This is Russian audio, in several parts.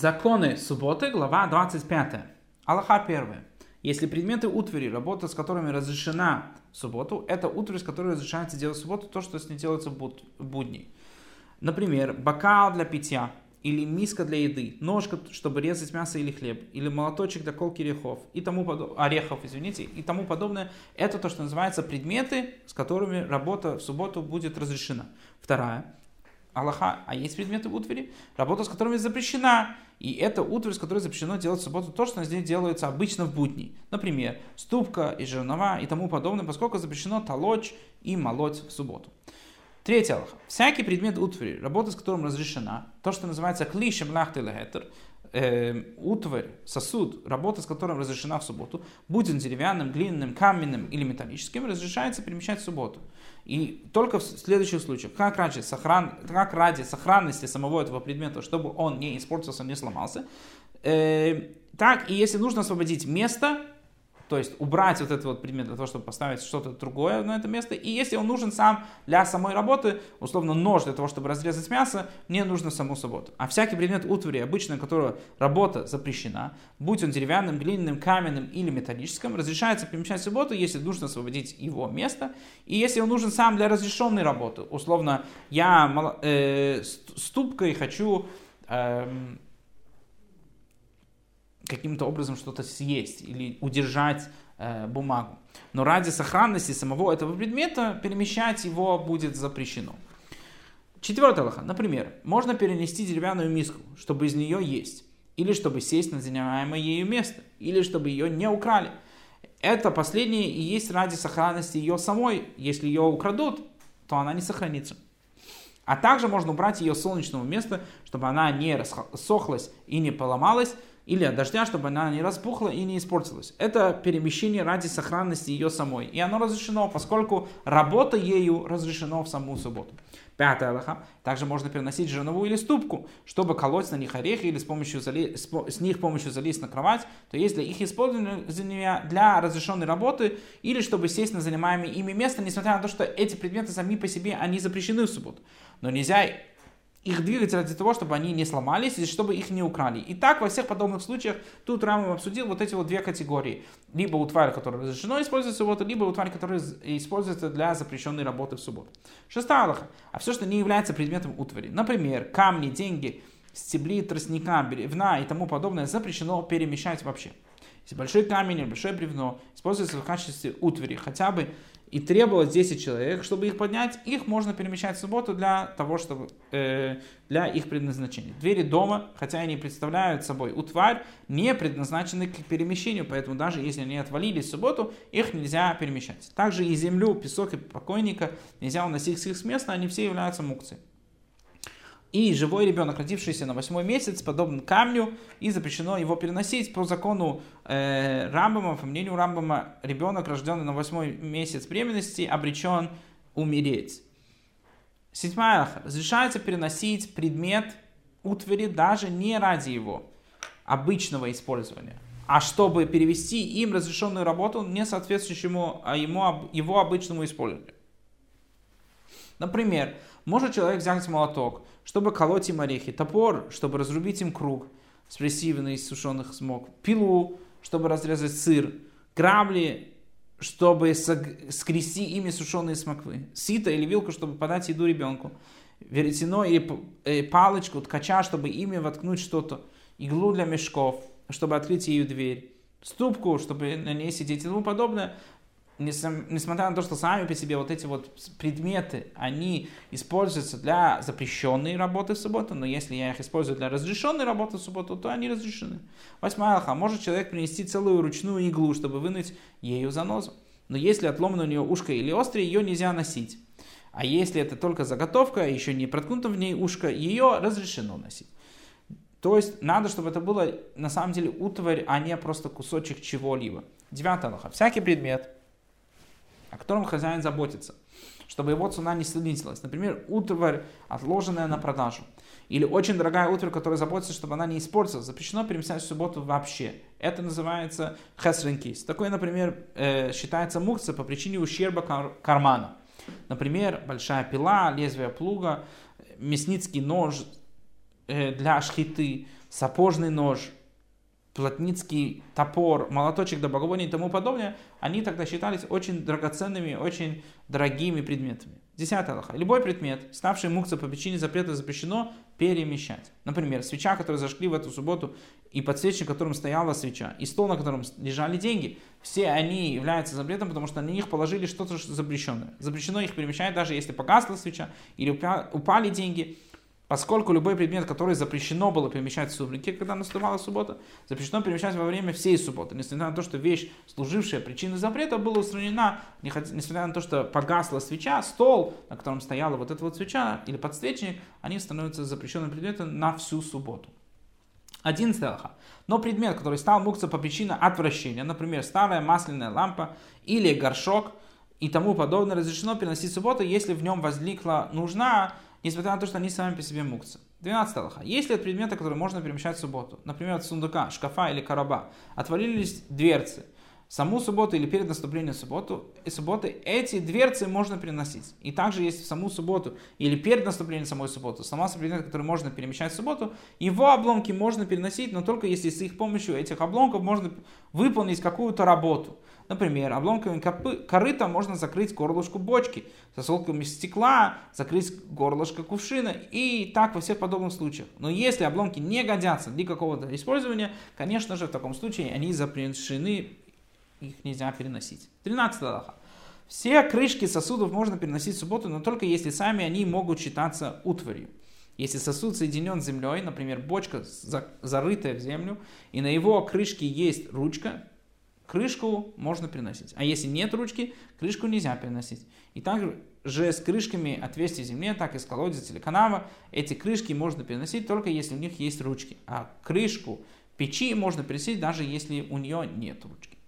Законы субботы, глава 25. Аллаха 1. Если предметы утвари, работа с которыми разрешена в субботу, это утварь, с которой разрешается делать в субботу то, что с ней делается в будни. Например, бокал для питья, или миска для еды, ножка, чтобы резать мясо или хлеб, или молоточек для колки орехов, и тому подобное, орехов, извините, и тому подобное. Это то, что называется предметы, с которыми работа в субботу будет разрешена. Вторая. Аллаха, а есть предметы утвари, работа с которыми запрещена. И это утварь, с которой запрещено делать в субботу то, что здесь делается обычно в будни. Например, ступка и жернова и тому подобное, поскольку запрещено толочь и молоть в субботу. Третье Аллаха. Всякий предмет утвари, работа с которым разрешена, то, что называется клишем лахты лехетер, э, утварь, сосуд, работа с которым разрешена в субботу, будь он деревянным, глиняным, каменным или металлическим, разрешается перемещать в субботу. И только в следующих случаях, как ради, сохран, как ради сохранности самого этого предмета, чтобы он не испортился, не сломался, э, так и если нужно освободить место, то есть убрать вот этот вот предмет для того, чтобы поставить что-то другое на это место. И если он нужен сам для самой работы, условно нож для того, чтобы разрезать мясо, мне нужно саму субботу. А всякий предмет утвари, обычно которого работа запрещена, будь он деревянным, глиняным, каменным или металлическим, разрешается перемещать в субботу, если нужно освободить его место. И если он нужен сам для разрешенной работы, условно, я э, ступкой хочу... Э, каким-то образом что-то съесть или удержать э, бумагу. Но ради сохранности самого этого предмета перемещать его будет запрещено. Четвертое лоха. Например, можно перенести деревянную миску, чтобы из нее есть, или чтобы сесть на занимаемое ею место, или чтобы ее не украли. Это последнее и есть ради сохранности ее самой. Если ее украдут, то она не сохранится. А также можно убрать ее с солнечного места, чтобы она не рассохлась и не поломалась, или от дождя, чтобы она не распухла и не испортилась. Это перемещение ради сохранности ее самой. И оно разрешено, поскольку работа ею разрешено в саму субботу. Пятая Аллаха. Также можно переносить жерновую или ступку, чтобы колоть на них орехи или с, помощью зали... с них помощью залезть на кровать, то есть для их использования для разрешенной работы или чтобы сесть на занимаемое ими место, несмотря на то, что эти предметы сами по себе, они запрещены в субботу. Но нельзя их двигать ради того, чтобы они не сломались и чтобы их не украли. И так во всех подобных случаях тут Рамов обсудил вот эти вот две категории. Либо у твари, которая разрешено использовать в субботу, либо у твари, которая используется для запрещенной работы в субботу. Шестая Аллаха. А все, что не является предметом утвари, например, камни, деньги, стебли тростника, бревна и тому подобное, запрещено перемещать вообще. Если большой камень или большое бревно используется в качестве утвари, хотя бы и требовалось 10 человек, чтобы их поднять, их можно перемещать в субботу для того, чтобы э, для их предназначения. Двери дома, хотя они представляют собой утварь, не предназначены к перемещению, поэтому даже если они отвалились в субботу, их нельзя перемещать. Также и землю, песок и покойника нельзя уносить с их места, они все являются мукцией. И живой ребенок, родившийся на восьмой месяц, подобен камню, и запрещено его переносить по закону э, Рамбама, по мнению Рамбама, ребенок, рожденный на восьмой месяц беременности, обречен умереть. Седьмая разрешается переносить предмет утвари даже не ради его обычного использования, а чтобы перевести им разрешенную работу не соответствующему а ему, его обычному использованию. Например, может человек взять молоток, чтобы колоть им орехи, топор, чтобы разрубить им круг, спрессивный из сушеных смог, пилу, чтобы разрезать сыр, грабли, чтобы скрести ими сушеные смоквы, сито или вилку, чтобы подать еду ребенку, веретено э, палочку, ткача, чтобы ими воткнуть что-то, иглу для мешков, чтобы открыть ее дверь, ступку, чтобы на ней сидеть и тому подобное несмотря на то, что сами по себе вот эти вот предметы, они используются для запрещенной работы в субботу, но если я их использую для разрешенной работы в субботу, то они разрешены. Восьмая алха. Может человек принести целую ручную иглу, чтобы вынуть ею занозу. Но если отломано у нее ушко или острее, ее нельзя носить. А если это только заготовка, еще не проткнуто в ней ушко, ее разрешено носить. То есть надо, чтобы это было на самом деле утварь, а не просто кусочек чего-либо. Девятая лоха. Всякий предмет, о котором хозяин заботится, чтобы его цена не снизилась. Например, утварь, отложенная на продажу. Или очень дорогая утварь, которая заботится, чтобы она не испортилась. Запрещено перемещать в субботу вообще. Это называется хесренкис. Такое, например, э, считается мукция по причине ущерба кар- кармана. Например, большая пила, лезвие плуга, мясницкий нож э, для шхиты, сапожный нож, плотницкий топор, молоточек для богословия и тому подобное, они тогда считались очень драгоценными, очень дорогими предметами. Десятый Аллаха. Любой предмет, ставший мукца по причине запрета, запрещено перемещать. Например, свеча, которую зажгли в эту субботу, и подсвечник, в котором стояла свеча, и стол, на котором лежали деньги, все они являются запретом, потому что на них положили что-то запрещенное. Запрещено их перемещать, даже если погасла свеча или упали деньги. Поскольку любой предмет, который запрещено было перемещать в субботе, когда наступала суббота, запрещено перемещать во время всей субботы. Несмотря на то, что вещь, служившая причиной запрета, была устранена, несмотря на то, что погасла свеча, стол, на котором стояла вот эта вот свеча или подсвечник, они становятся запрещенным предметом на всю субботу. Один алха. Но предмет, который стал мукца по причине отвращения, например, старая масляная лампа или горшок и тому подобное, разрешено переносить субботу, если в нем возникла нужна несмотря на то, что они сами по себе мукцы. 12 Аллаха. Если от предмета, который можно перемещать в субботу, например, от сундука, шкафа или короба, отвалились дверцы, саму субботу или перед наступлением субботу, и субботы, эти дверцы можно переносить. И также есть в саму субботу или перед наступлением самой субботы, сама предмет, который можно перемещать в субботу, его обломки можно переносить, но только если с их помощью этих обломков можно выполнить какую-то работу. Например, обломками корыта можно закрыть горлышку бочки, со сосколками стекла закрыть горлышко кувшина и так во всех подобных случаях. Но если обломки не годятся для какого-то использования, конечно же, в таком случае они запрещены, их нельзя переносить. 13 Аллаха. Все крышки сосудов можно переносить в субботу, но только если сами они могут считаться утварью. Если сосуд соединен с землей, например, бочка зарытая в землю, и на его крышке есть ручка, крышку можно переносить. А если нет ручки, крышку нельзя переносить. И также с крышками отверстия земли, так и с колодец или канава, эти крышки можно переносить только если у них есть ручки. А крышку печи можно переносить даже если у нее нет ручки.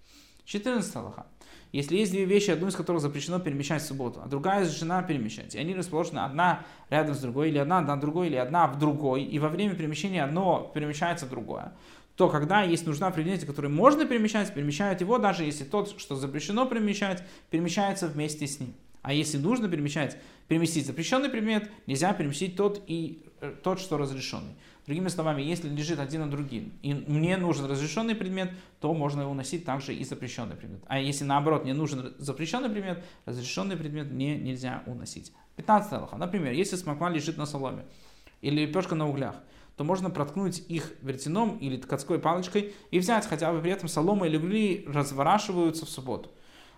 14 Аллаха. Если есть две вещи, одну из которых запрещено перемещать в субботу, а другая разрешена перемещать, и они расположены одна рядом с другой, или одна на другой, или одна в другой, и во время перемещения одно перемещается в другое, то когда есть нужна в предмете, который можно перемещать, перемещают его, даже если тот, что запрещено перемещать, перемещается вместе с ним. А если нужно перемещать, переместить запрещенный предмет, нельзя переместить тот и э, тот, что разрешенный. Другими словами, если лежит один на другим, и мне нужен разрешенный предмет, то можно его носить также и запрещенный предмет. А если наоборот, мне нужен запрещенный предмет, разрешенный предмет мне нельзя уносить. 15 аллаха. Например, если смоква лежит на соломе или лепешка на углях, то можно проткнуть их вертяном или ткацкой палочкой и взять, хотя бы при этом солома или угли разворачиваются в субботу.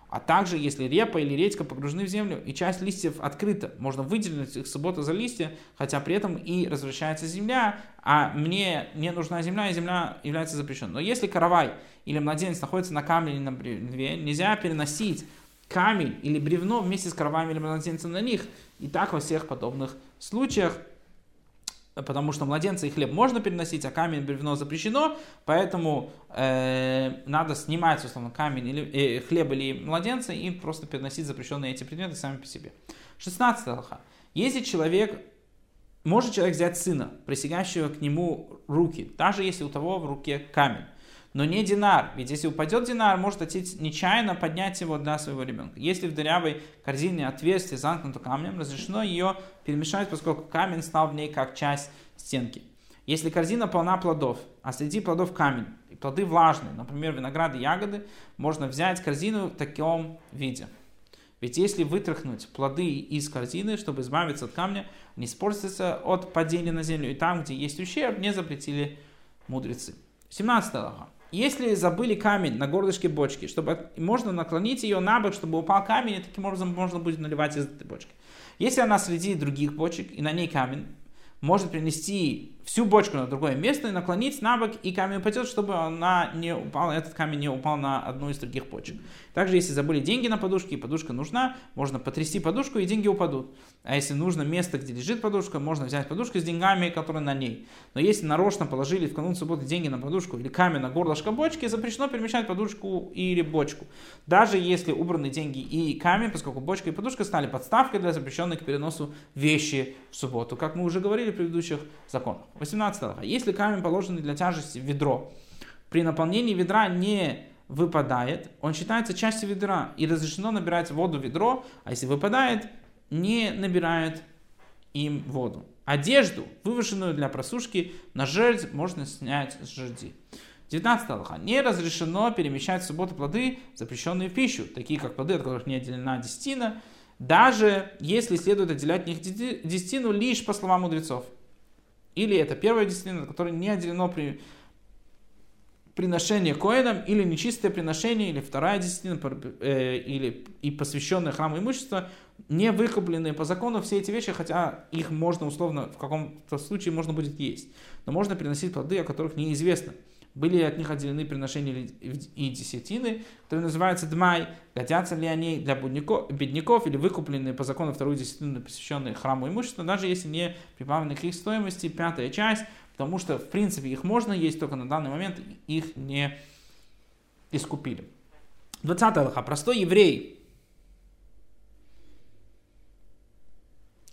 А также, если репа или редька погружены в землю и часть листьев открыта, можно выделить их субботу за листья, хотя при этом и возвращается земля, а мне не нужна земля, и земля является запрещенной. Но если каравай или младенец находится на камне или на бревне, нельзя переносить камень или бревно вместе с караваем или младенцем на них. И так во всех подобных случаях потому что младенца и хлеб можно переносить, а камень бревно запрещено, поэтому э, надо снимать, условно, камень или э, хлеб или младенца и просто переносить запрещенные эти предметы сами по себе. 16 алха. Если человек, может человек взять сына, присягающего к нему руки, даже если у того в руке камень, но не динар. Ведь если упадет динар, может отец нечаянно поднять его для своего ребенка. Если в дырявой корзине отверстие замкнуто камнем, разрешено ее перемешать, поскольку камень стал в ней как часть стенки. Если корзина полна плодов, а среди плодов камень, и плоды влажные, например, виноград и ягоды, можно взять корзину в таком виде. Ведь если вытряхнуть плоды из корзины, чтобы избавиться от камня, не испортится от падения на землю, и там, где есть ущерб, не запретили мудрецы. 17 Аллаха. Если забыли камень на горлышке бочки, чтобы можно наклонить ее на бок, чтобы упал камень, и таким образом можно будет наливать из этой бочки. Если она среди других бочек, и на ней камень, может принести всю бочку на другое место и наклонить на бок, и камень упадет, чтобы она не упала, этот камень не упал на одну из других почек. Также, если забыли деньги на подушке, и подушка нужна, можно потрясти подушку, и деньги упадут. А если нужно место, где лежит подушка, можно взять подушку с деньгами, которые на ней. Но если нарочно положили в канун субботы деньги на подушку или камень на горлышко бочки, запрещено перемещать подушку или бочку. Даже если убраны деньги и камень, поскольку бочка и подушка стали подставкой для запрещенной к переносу вещи в субботу, как мы уже говорили в предыдущих законах. 18 Аллаха. Если камень положенный для тяжести в ведро, при наполнении ведра не выпадает, он считается частью ведра и разрешено набирать воду в ведро, а если выпадает, не набирает им воду. Одежду, вывешенную для просушки, на жердь можно снять с жерди. 19 Аллаха. Не разрешено перемещать в субботу плоды, запрещенные в пищу, такие как плоды, от которых не отделена десятина, даже если следует отделять от них десятину лишь по словам мудрецов. Или это первая десятина, от которой не отделено при приношение коинам, или нечистое приношение, или вторая десятина, э, или и посвященное храму имущество, не выкупленные по закону все эти вещи, хотя их можно условно в каком-то случае можно будет есть. Но можно приносить плоды, о которых неизвестно были от них отделены приношения и десятины, которые называются дмай, годятся ли они для бедняков или выкупленные по закону вторую десятину, посвященные храму имущества, даже если не прибавлены к их стоимости, пятая часть, потому что в принципе их можно есть, только на данный момент их не искупили. 20 лоха. Простой еврей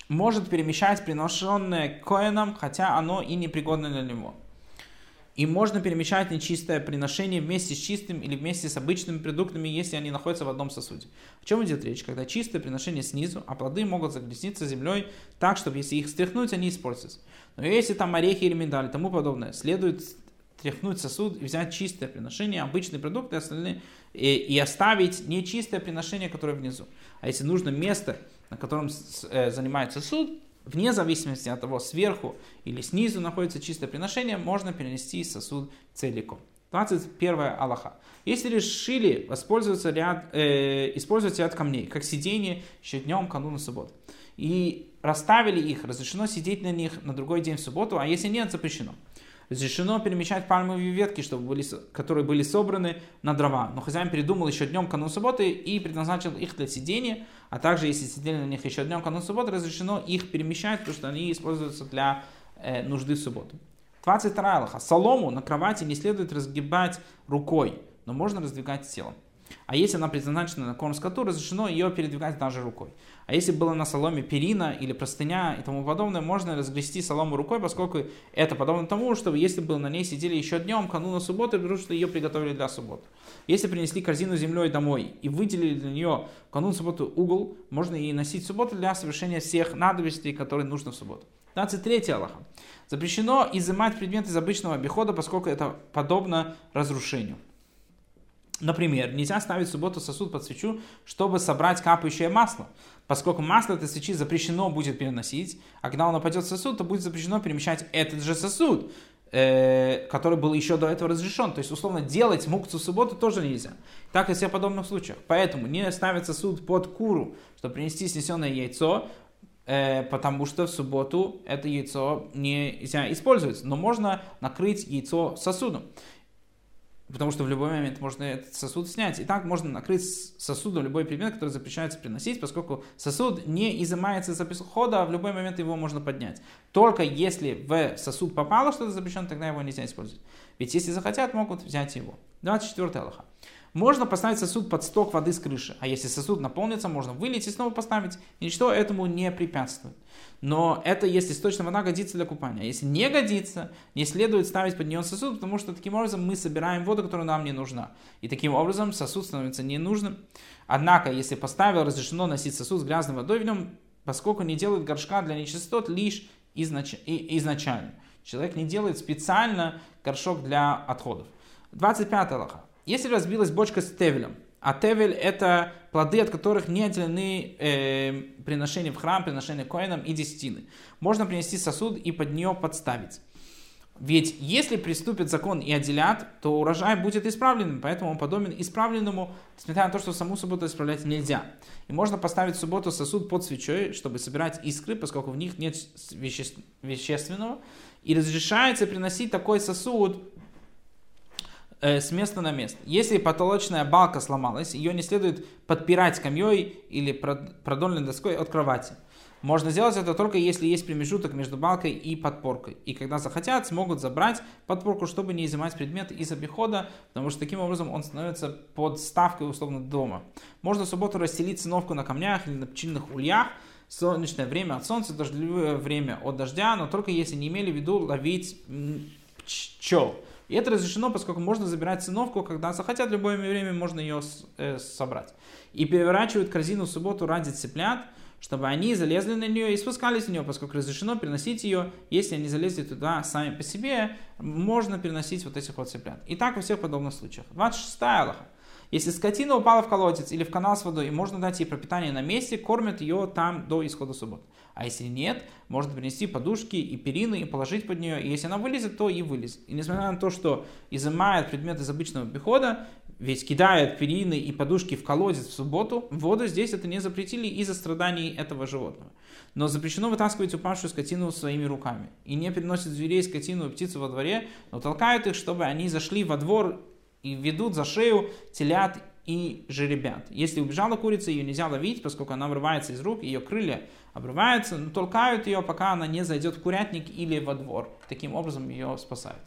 может перемещать приношенное коином, хотя оно и непригодно для него. И можно перемещать нечистое приношение вместе с чистым или вместе с обычными продуктами, если они находятся в одном сосуде. О чем идет речь? Когда чистое приношение снизу, а плоды могут загрязниться землей так, чтобы если их стряхнуть, они испортятся. Но если там орехи или миндаль и тому подобное, следует тряхнуть сосуд и взять чистое приношение, обычные продукты остальные, и, и оставить нечистое приношение, которое внизу. А если нужно место, на котором э, занимает сосуд, вне зависимости от того, сверху или снизу находится чистое приношение, можно перенести сосуд целиком. 21 Аллаха. Если решили воспользоваться ряд, э, использовать ряд камней, как сиденье еще днем кануна субботы, и расставили их, разрешено сидеть на них на другой день в субботу, а если нет, запрещено. Разрешено перемещать пальмовые ветки, чтобы были, которые были собраны на дрова. Но хозяин передумал еще днем канун субботы и предназначил их для сидения, а также, если сидели на них еще днем канун субботы, разрешено их перемещать, потому что они используются для э, нужды в субботу. 22 Аллаха. Солому на кровати не следует разгибать рукой, но можно раздвигать телом. А если она предназначена на корм скоту, разрешено ее передвигать даже рукой. А если было на соломе перина или простыня и тому подобное, можно разгрести солому рукой, поскольку это подобно тому, что если бы на ней сидели еще днем, кануна субботы, потому что ее приготовили для субботы. Если принесли корзину землей домой и выделили для нее канун субботы угол, можно и носить субботу для совершения всех надобностей, которые нужно в субботу. 23 Аллаха. Запрещено изымать предмет из обычного обихода, поскольку это подобно разрушению. Например, нельзя ставить в субботу сосуд под свечу, чтобы собрать капающее масло, поскольку масло этой свечи запрещено будет переносить, а когда он упадет в сосуд, то будет запрещено перемещать этот же сосуд, э, который был еще до этого разрешен. То есть, условно, делать мукцу в субботу тоже нельзя. Так и в всех подобных случаях. Поэтому не ставить сосуд под куру, чтобы принести снесенное яйцо, э, потому что в субботу это яйцо нельзя использовать. Но можно накрыть яйцо сосудом потому что в любой момент можно этот сосуд снять. И так можно накрыть сосудом любой предмет, который запрещается приносить, поскольку сосуд не изымается из хода, а в любой момент его можно поднять. Только если в сосуд попало что-то запрещенное, тогда его нельзя использовать. Ведь если захотят, могут взять его. 24 Аллаха. Можно поставить сосуд под сток воды с крыши, а если сосуд наполнится, можно вылить и снова поставить. Ничто этому не препятствует. Но это если сточная вода годится для купания. А если не годится, не следует ставить под нее сосуд, потому что таким образом мы собираем воду, которая нам не нужна. И таким образом сосуд становится ненужным. Однако, если поставил, разрешено носить сосуд с грязной водой в нем, поскольку не делает горшка для нечистот лишь изнач... изначально. Человек не делает специально горшок для отходов. 25 Аллаха. Если разбилась бочка с тевелем, а тевель это плоды, от которых не отделены э, приношения в храм, приношения коинам и десятины. Можно принести сосуд и под нее подставить. Ведь если приступит закон и отделят, то урожай будет исправленным, поэтому он подобен исправленному, несмотря на то, что саму субботу исправлять нельзя. И можно поставить в субботу сосуд под свечой, чтобы собирать искры, поскольку в них нет веще... вещественного. И разрешается приносить такой сосуд э, с места на место. Если потолочная балка сломалась, ее не следует подпирать скамьей или продольной доской от кровати. Можно сделать это только если есть промежуток между балкой и подпоркой. И когда захотят, смогут забрать подпорку, чтобы не изымать предмет из обихода, потому что таким образом он становится подставкой условно дома. Можно в субботу расстелить циновку на камнях или на пчельных ульях, солнечное время от солнца, дождливое время от дождя, но только если не имели в виду ловить пчел. И это разрешено, поскольку можно забирать циновку, когда захотят, в любое время можно ее э, собрать. И переворачивают корзину в субботу ради цыплят, чтобы они залезли на нее и спускались на нее, поскольку разрешено переносить ее, если они залезли туда сами по себе, можно переносить вот этих вот цыплят. И так во всех подобных случаях. 26 Аллаха. Если скотина упала в колодец или в канал с водой, можно дать ей пропитание на месте, кормят ее там до исхода субботы. А если нет, можно принести подушки и перины и положить под нее. И если она вылезет, то и вылезет. И несмотря на то, что изымает предмет из обычного обихода, ведь кидают перины и подушки в колодец в субботу, воду здесь это не запретили из-за страданий этого животного. Но запрещено вытаскивать упавшую скотину своими руками. И не переносят зверей, скотину и птицу во дворе, но толкают их, чтобы они зашли во двор и ведут за шею телят и жеребят. Если убежала курица, ее нельзя ловить, поскольку она вырывается из рук, ее крылья обрываются, но толкают ее, пока она не зайдет в курятник или во двор. Таким образом ее спасают.